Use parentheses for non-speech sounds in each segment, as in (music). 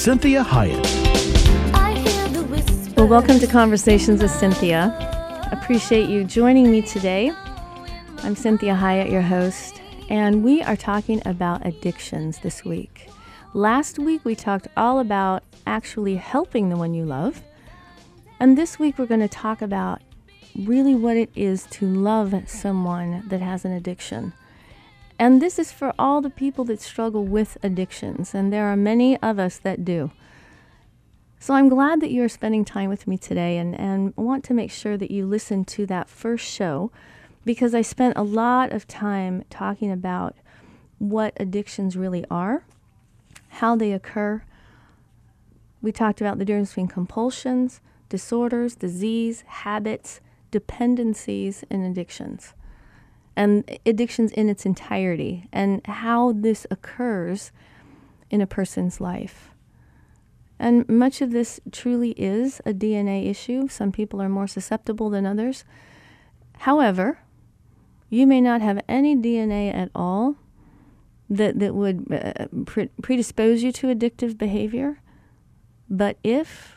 Cinthia Hiett. Well, welcome to Conversations with Cinthia. Appreciate you joining me today. I'm Cinthia Hiett, your host, and we are talking about addictions this week. Last week, we talked all about actually helping the one you love. And this week, we're going to talk about really what it is to love someone that has an addiction. And this is for all the people that struggle with addictions, and there are many of us that do. So I'm glad that you're spending time with me today and, and want to make sure that you listen to that first show because I spent a lot of time talking about what addictions really are, how they occur. We talked about the difference between compulsions, disorders, disease, habits, dependencies, and addictions and addictions in its entirety and how this occurs in a person's life. And much of this truly is a DNA issue. Some people are more susceptible than others. However, you may not have any DNA at all that, that would uh, pre- predispose you to addictive behavior. But if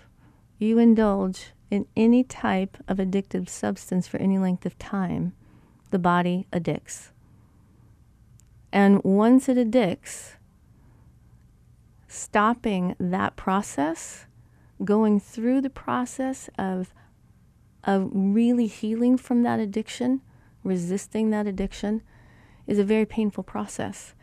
you indulge in any type of addictive substance for any length of time, the body addicts. And once it addicts, stopping that process, going through the process of, of really healing from that addiction, resisting that addiction, is a very painful process.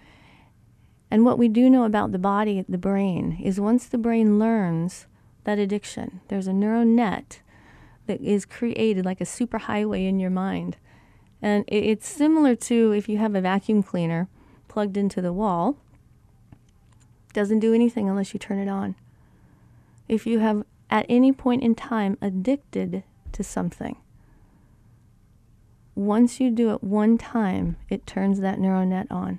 And what we do know about the body, the brain, is once the brain learns that addiction, there's a neural net that is created like a superhighway in your mind and it's similar to if you have a vacuum cleaner plugged into the wall, doesn't do anything unless you turn it on. If you have at any point in time addicted to something, once you do it one time, it turns that neural net on.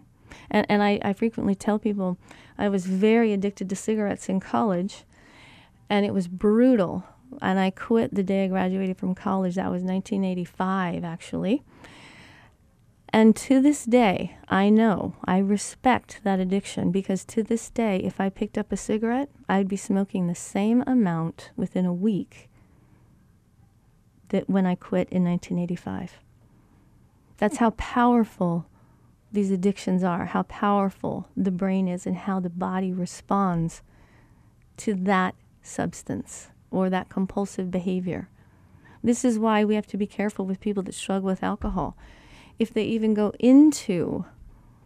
And, and I, I frequently tell people I was very addicted to cigarettes in college, and it was brutal. And I quit the day I graduated from college. That was 1985, actually. And to this day, I know, I respect that addiction because to this day, if I picked up a cigarette, I'd be smoking the same amount within a week that when I quit in 1985. That's how powerful these addictions are, how powerful the brain is, and how the body responds to that substance or that compulsive behavior. This is why we have to be careful with people that struggle with alcohol if they even go into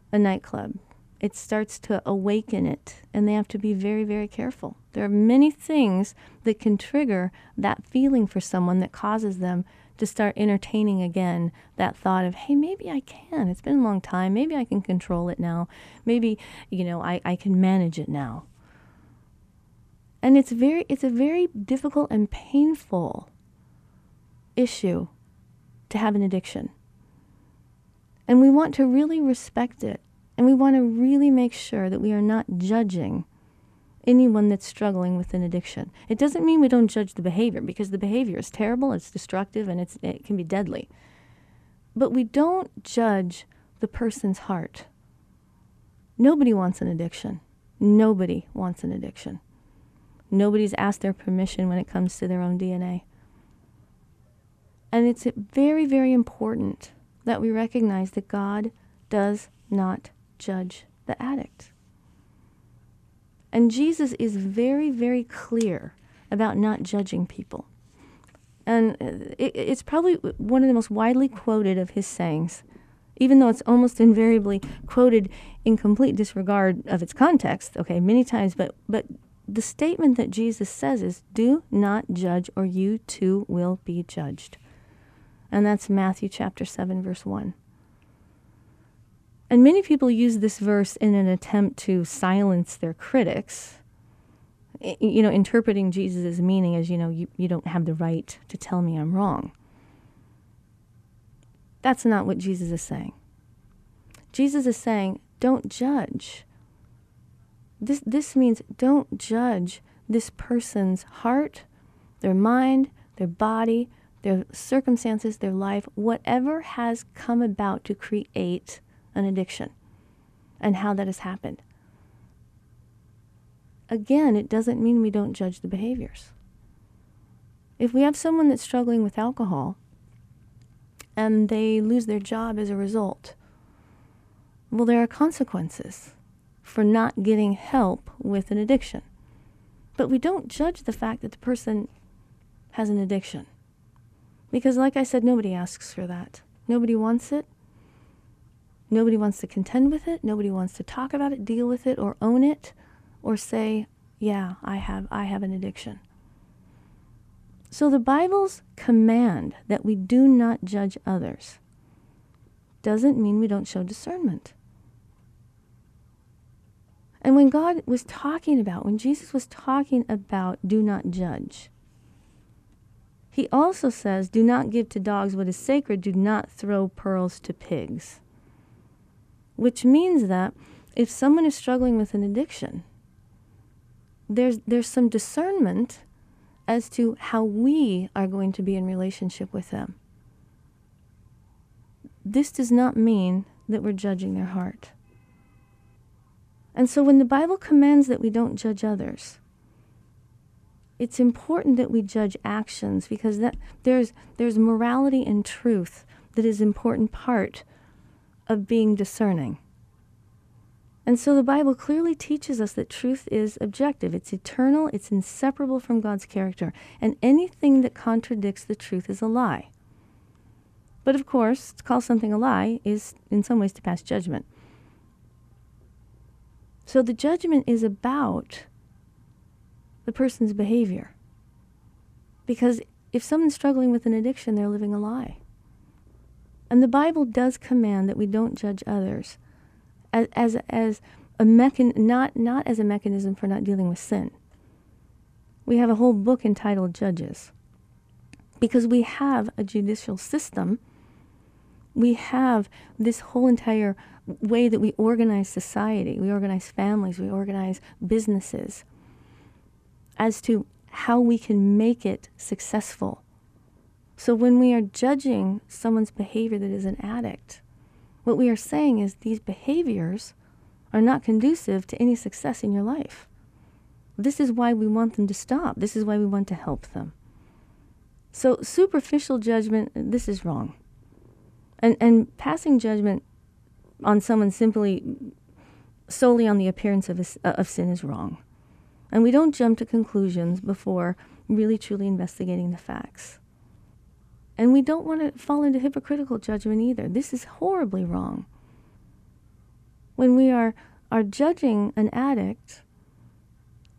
a nightclub, it starts to awaken it, and they have to be very, very careful. There are many things that can trigger that feeling for someone that causes them to start entertaining again that thought of, hey, maybe I can. It's been a long time. Maybe I can control it now. Maybe, you know, I, I can manage it now. And it's very it's a very difficult and painful issue to have an addiction. And we want to really respect it. And we want to really make sure that we are not judging anyone that's struggling with an addiction. It doesn't mean we don't judge the behavior because the behavior is terrible, it's destructive, and it's, it can be deadly. But we don't judge the person's heart. Nobody wants an addiction. Nobody wants an addiction. Nobody's asked their permission when it comes to their own DNA. And it's very, very important that we recognize that God does not judge the addict. And Jesus is very, very clear about not judging people. And it, it's probably one of the most widely quoted of his sayings, even though it's almost (laughs) invariably quoted in complete disregard of its context, okay, many times. But, but the statement that Jesus says is, Do not judge, or you too will be judged and that's Matthew chapter 7, verse 1. And many people use this verse in an attempt to silence their critics, you know, interpreting Jesus' meaning as, you know, you, you don't have the right to tell me I'm wrong. That's not what Jesus is saying. Jesus is saying, don't judge. This, this means don't judge this person's heart, their mind, their body, their circumstances, their life, whatever has come about to create an addiction and how that has happened. Again, it doesn't mean we don't judge the behaviors. If we have someone that's struggling with alcohol and they lose their job as a result, well, there are consequences for not getting help with an addiction. But we don't judge the fact that the person has an addiction. Because, like I said, nobody asks for that. Nobody wants it. Nobody wants to contend with it. Nobody wants to talk about it, deal with it, or own it, or say, "Yeah, I have I have an addiction." So the Bible's command that we do not judge others doesn't mean we don't show discernment. And when God was talking about, when Jesus was talking about do not judge, he also says, do not give to dogs what is sacred, do not throw pearls to pigs. Which means that if someone is struggling with an addiction, there's, there's some discernment as to how we are going to be in relationship with them. This does not mean that we're judging their heart. And so when the Bible commands that we don't judge others, it's important that we judge actions because that there's there's morality and truth that is important part of being discerning. And so the Bible clearly teaches us that truth is objective. It's eternal, it's inseparable from God's character, and anything that contradicts the truth is a lie. But of course, to call something a lie is in some ways to pass judgment. So the judgment is about the person's behavior. Because if someone's struggling with an addiction, they're living a lie. And the Bible does command that we don't judge others as, as, as a mechan- not, not as a mechanism for not dealing with sin. We have a whole book entitled Judges. Because we have a judicial system, we have this whole entire way that we organize society, we organize families, we organize businesses as to how we can make it successful. So when we are judging someone's behavior that is an addict, what we are saying is these behaviors are not conducive to any success in your life. This is why we want them to stop. This is why we want to help them. So superficial judgment, this is wrong. And and passing judgment on someone simply solely on the appearance of, a, of sin is wrong. And we don't jump to conclusions before really truly investigating the facts. And we don't want to fall into hypocritical judgment either. This is horribly wrong. When we are, are judging an addict,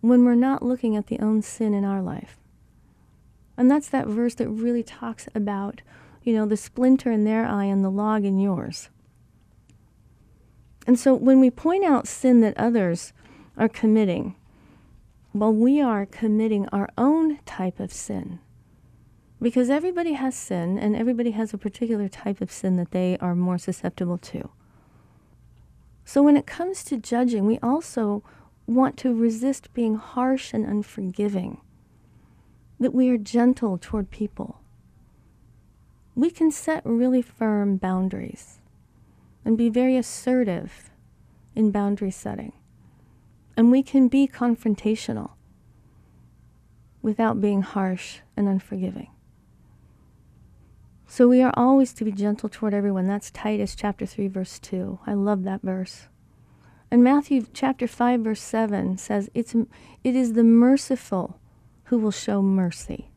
when we're not looking at the own sin in our life. And that's that verse that really talks about, you know, the splinter in their eye and the log in yours. And so when we point out sin that others are committing, well, we are committing our own type of sin. Because everybody has sin, and everybody has a particular type of sin that they are more susceptible to. So when it comes to judging, we also want to resist being harsh and unforgiving, that we are gentle toward people. We can set really firm boundaries and be very assertive in boundary setting. And we can be confrontational without being harsh and unforgiving. So we are always to be gentle toward everyone. That's Titus chapter 3 verse 2. I love that verse. And Matthew chapter 5 verse 7 says it's it is the merciful who will show mercy.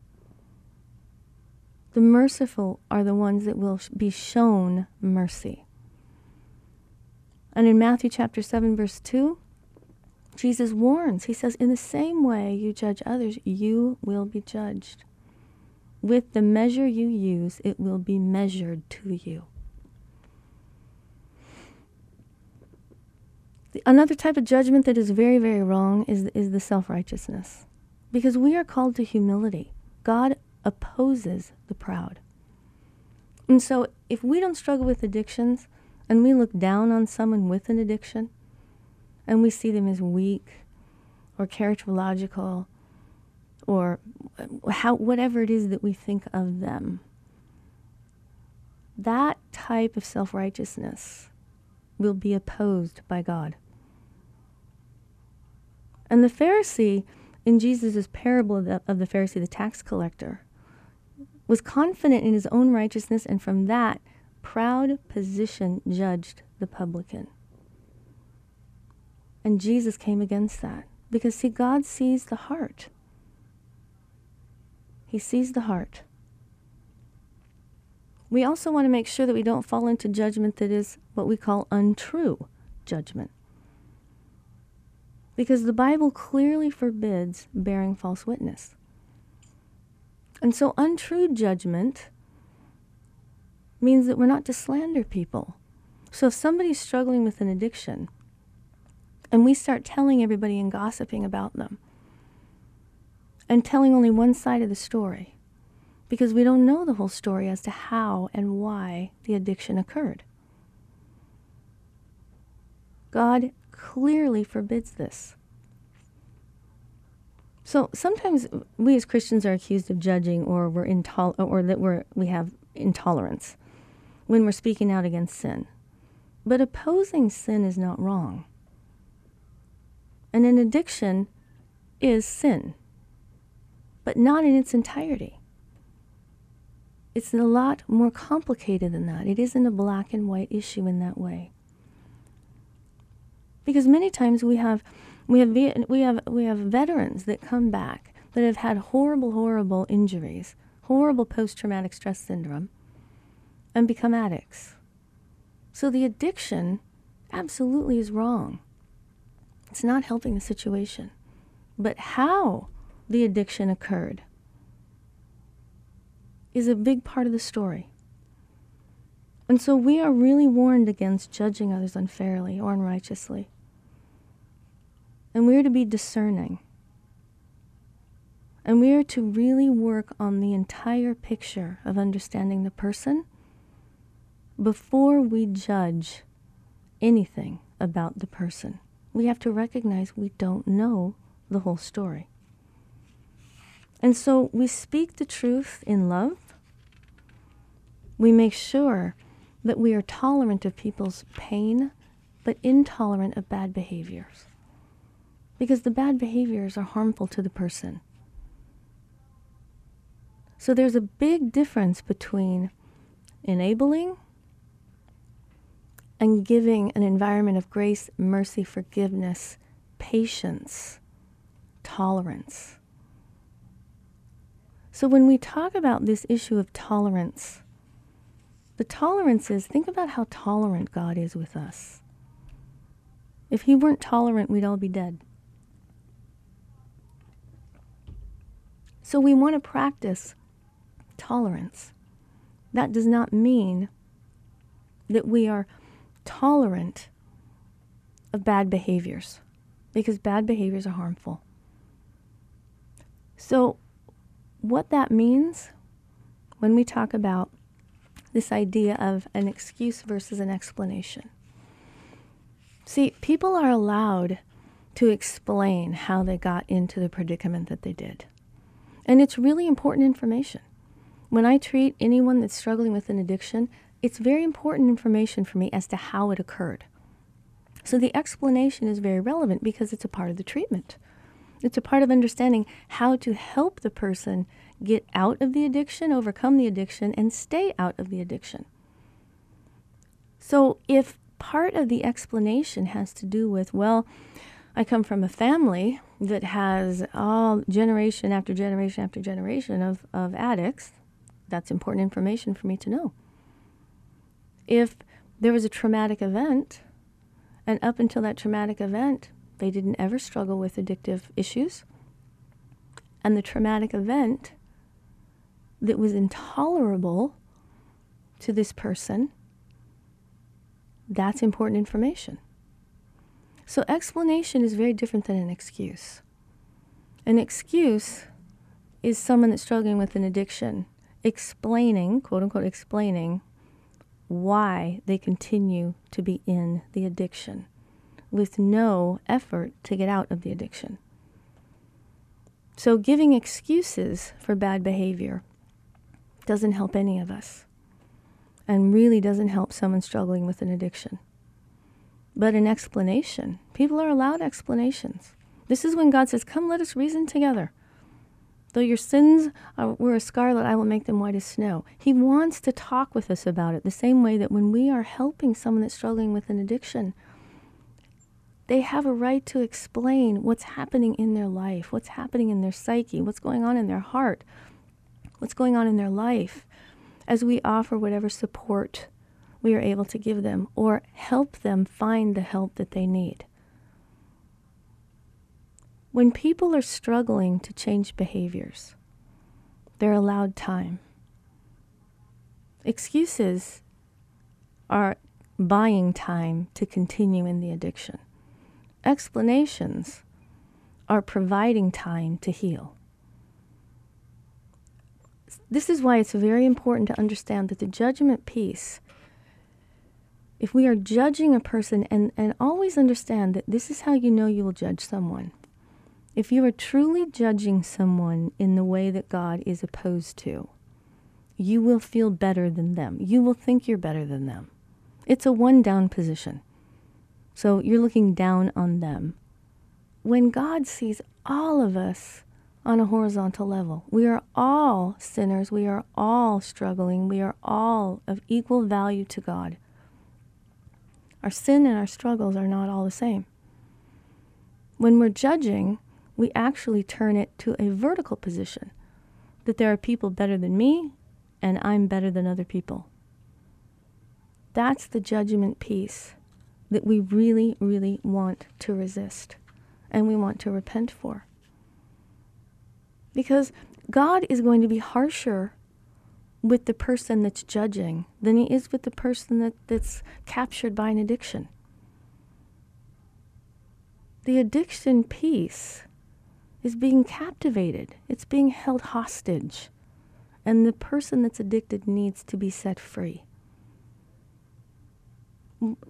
The merciful are the ones that will be shown mercy. And in Matthew chapter 7, verse 2, Jesus warns. He says, In the same way you judge others, you will be judged. With the measure you use, it will be measured to you. Another type of judgment that is very, very wrong is, is the self righteousness. Because we are called to humility. God opposes the proud. And so if we don't struggle with addictions and we look down on someone with an addiction and we see them as weak or characterological or how whatever it is that we think of them that type of self-righteousness will be opposed by God. And the Pharisee in Jesus' parable of the, of the Pharisee, the tax collector, was confident in his own righteousness, and from that proud position judged the publican. And Jesus came against that because, see, God sees the heart. He sees the heart. We also want to make sure that we don't fall into judgment that is what we call untrue judgment. Because the Bible clearly forbids bearing false witness. And so, untrue judgment means that we're not to slander people. So, if somebody's struggling with an addiction and we start telling everybody and gossiping about them and telling only one side of the story because we don't know the whole story as to how and why the addiction occurred. God clearly forbids this. So sometimes we as Christians are accused of judging or we're intol- or that we're we have intolerance when we're speaking out against sin. But opposing sin is not wrong. And an addiction is sin, but not in its entirety. It's a lot more complicated than that. It isn't a black and white issue in that way. Because many times we have we have we have we have veterans that come back that have had horrible horrible injuries, horrible post-traumatic stress syndrome and become addicts. So the addiction absolutely is wrong. It's not helping the situation. But how the addiction occurred is a big part of the story. And so we are really warned against judging others unfairly or unrighteously. And we are to be discerning. And we are to really work on the entire picture of understanding the person before we judge anything about the person. We have to recognize we don't know the whole story. And so we speak the truth in love. We make sure that we are tolerant of people's pain, but intolerant of bad behaviors because the bad behaviors are harmful to the person. So there's a big difference between enabling and giving an environment of grace, mercy, forgiveness, patience, tolerance. So when we talk about this issue of tolerance, the tolerance is think about how tolerant God is with us. If He weren't tolerant, we'd all be dead. So we want to practice tolerance. That does not mean that we are tolerant of bad behaviors because bad behaviors are harmful. So, what that means when we talk about this idea of an excuse versus an explanation. See, people are allowed to explain how they got into the predicament that they did. And it's really important information. When I treat anyone that's struggling with an addiction, it's very important information for me as to how it occurred. So the explanation is very relevant because it's a part of the treatment. It's a part of understanding how to help the person get out of the addiction, overcome the addiction, and stay out of the addiction. So if part of the explanation has to do with, well, I come from a family that has all generation after generation after generation of, of addicts. That's important information for me to know. If there was a traumatic event, and up until that traumatic event, they didn't ever struggle with addictive issues, and the traumatic event that was intolerable to this person, that's important information. So, explanation is very different than an excuse. An excuse is someone that's struggling with an addiction explaining, quote unquote, explaining why they continue to be in the addiction with no effort to get out of the addiction. So, giving excuses for bad behavior doesn't help any of us and really doesn't help someone struggling with an addiction. But an explanation, people are allowed explanations. This is when God says, Come, let us reason together. Though your sins are, were as scarlet, I will make them white as snow. He wants to talk with us about it the same way that when we are helping someone that's struggling with an addiction, they have a right to explain what's happening in their life, what's happening in their psyche, what's going on in their heart, what's going on in their life, as we offer whatever support we are able to give them or help them find the help that they need. When people are struggling to change behaviors, they're allowed time. Excuses are buying time to continue in the addiction explanations are providing time to heal. This is why it's very important to understand that the judgment piece, if we are judging a person, and, and always understand that this is how you know you will judge someone. If you are truly judging someone in the way that God is opposed to, you will feel better than them. You will think you're better than them. It's a one down position. So you're looking down on them. When God sees all of us on a horizontal level, we are all sinners. We are all struggling. We are all of equal value to God. Our sin and our struggles are not all the same. When we're judging, we actually turn it to a vertical position that there are people better than me and I'm better than other people. That's the judgment piece that we really, really want to resist and we want to repent for. Because God is going to be harsher with the person that's judging than he is with the person that, that's captured by an addiction. The addiction piece is being captivated, it's being held hostage, and the person that's addicted needs to be set free.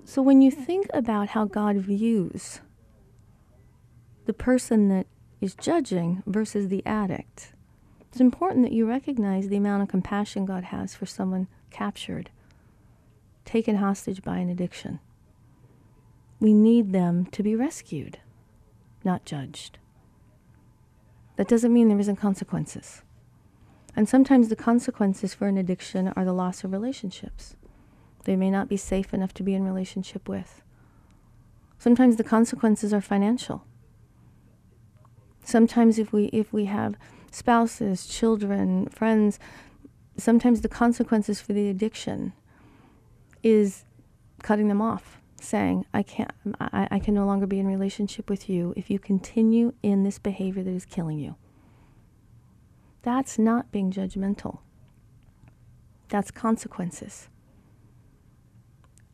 So when you think about how God views the person that is judging versus the addict, it's important that you recognize the amount of compassion God has for someone captured, taken hostage by an addiction. We need them to be rescued, not judged. That doesn't mean there isn't consequences. And sometimes the consequences for an addiction are the loss of relationships they may not be safe enough to be in relationship with. Sometimes the consequences are financial. Sometimes if we if we have spouses, children, friends, sometimes the consequences for the addiction is cutting them off, saying, I can't um, I, I can no longer be in relationship with you if you continue in this behavior that is killing you. That's not being judgmental. That's consequences.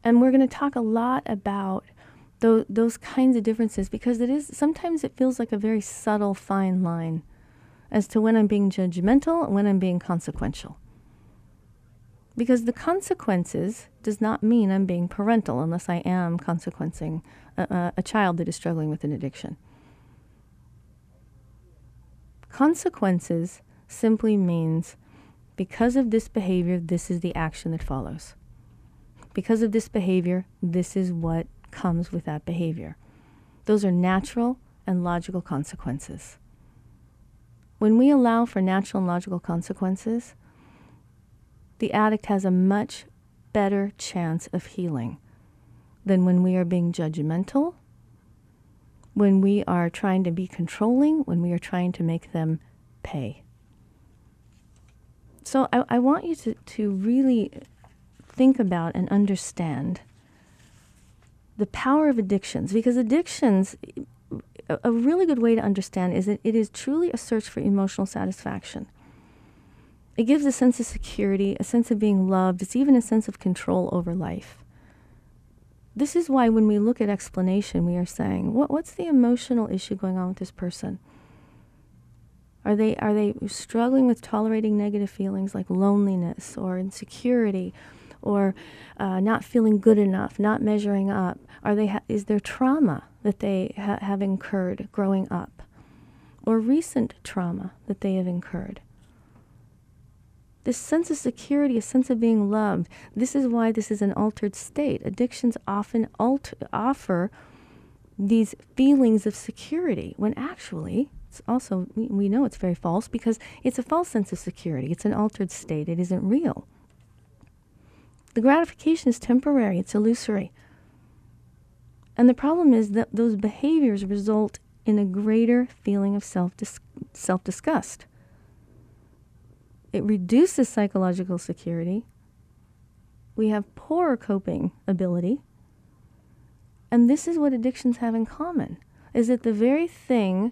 And we're going to talk a lot about those, those kinds of differences because it is sometimes it feels like a very subtle fine line as to when I'm being judgmental and when I'm being consequential. Because the consequences does not mean I'm being parental unless I am consequencing a, a child that is struggling with an addiction. Consequences simply means because of this behavior, this is the action that follows because of this behavior, this is what comes with that behavior. Those are natural and logical consequences. When we allow for natural and logical consequences, the addict has a much better chance of healing than when we are being judgmental, when we are trying to be controlling, when we are trying to make them pay. So I, I want you to, to really think about and understand the power of addictions because addictions a really good way to understand is that it is truly a search for emotional satisfaction. It gives a sense of security, a sense of being loved, it's even a sense of control over life. This is why when we look at explanation, we are saying, what, what's the emotional issue going on with this person? Are they, are they struggling with tolerating negative feelings like loneliness or insecurity or uh, not feeling good enough, not measuring up? Are they ha- is there trauma that they ha- have incurred growing up or recent trauma that they have incurred? This sense of security, a sense of being loved, this is why this is an altered state. Addictions often alter, offer these feelings of security when actually it's also, we, know it's very false because it's a false sense of security. It's an altered state, it isn't real. The gratification is temporary, it's illusory. And the problem is that those behaviors result in a greater feeling of self self disgust. It reduces psychological security. We have poorer coping ability. And this is what addictions have in common is that the very thing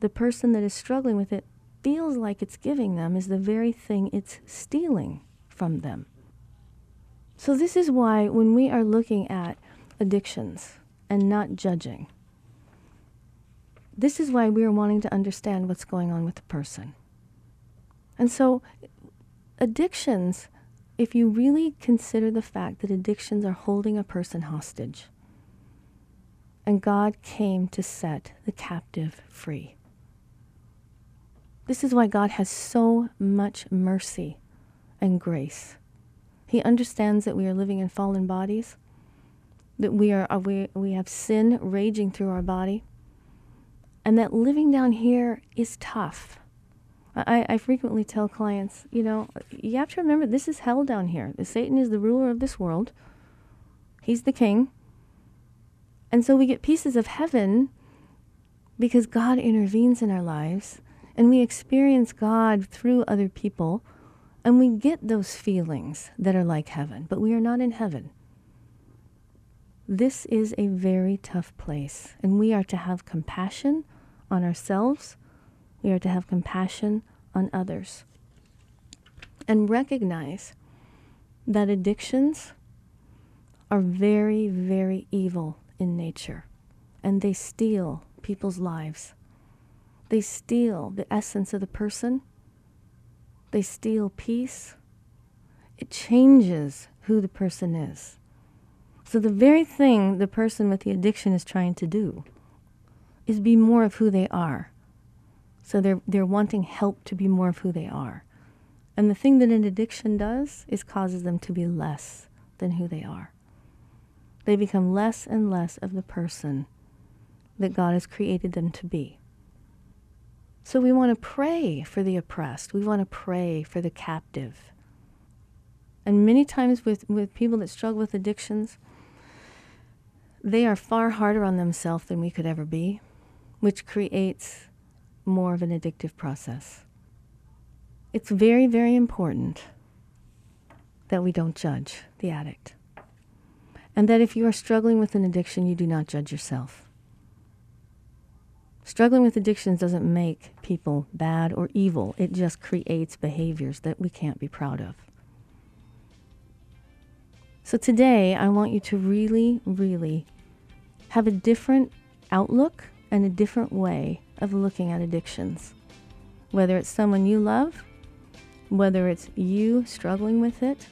the person that is struggling with it feels like it's giving them is the very thing it's stealing from them. So, this is why when we are looking at addictions and not judging, this is why we are wanting to understand what's going on with the person. And so, addictions, if you really consider the fact that addictions are holding a person hostage, and God came to set the captive free. This is why God has so much mercy and grace. He understands that we are living in fallen bodies, that we, are, we, we have sin raging through our body, and that living down here is tough. I, I frequently tell clients, you know, you have to remember this is hell down here. Satan is the ruler of this world, he's the king. And so we get pieces of heaven because God intervenes in our lives and we experience God through other people and we get those feelings that are like heaven, but we are not in heaven. This is a very tough place, and we are to have compassion on ourselves we are to have compassion on others and recognize that addictions are very, very evil in nature and they steal people's lives. They steal the essence of the person, they steal peace. It changes who the person is. So, the very thing the person with the addiction is trying to do is be more of who they are so they're, they're wanting help to be more of who they are. And the thing that an addiction does is causes them to be less than who they are. They become less and less of the person that God has created them to be. So we want to pray for the oppressed. We want to pray for the captive. And many times with, with people that struggle with addictions, they are far harder on themselves than we could ever be, which creates more of an addictive process. It's very, very important that we don't judge the addict. And that if you are struggling with an addiction, you do not judge yourself. Struggling with addictions doesn't make people bad or evil, it just creates behaviors that we can't be proud of. So today, I want you to really, really have a different outlook and a different way of looking at addictions. Whether it's someone you love, whether it's you struggling with it,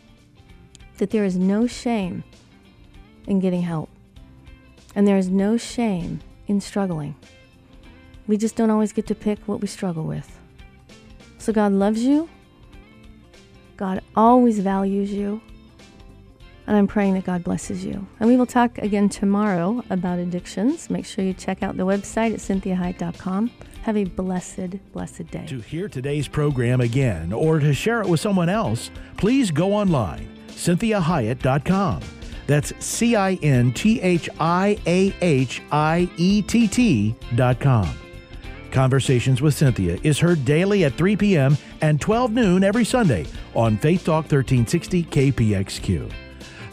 that there is no shame in getting help. And there is no shame in struggling. We just don't always get to pick what we struggle with. So God loves you. God always values you. And I'm praying that God blesses you. And we will talk again tomorrow about addictions. Make sure you check out the website at cinthiahiett.com. Have a blessed, blessed day. To hear today's program again or to share it with someone else, please go online, cinthiahiett.com. That's C I N T H I A H I E T T.com. Conversations with Cinthia is heard daily at 3 p.m. and 12 noon every Sunday on Faith Talk 1360 KPXQ.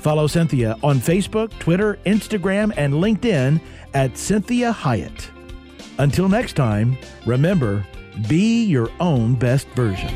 Follow Cinthia on Facebook, Twitter, Instagram, and LinkedIn at Cinthia Hiett. Until next time, remember, be your own best version.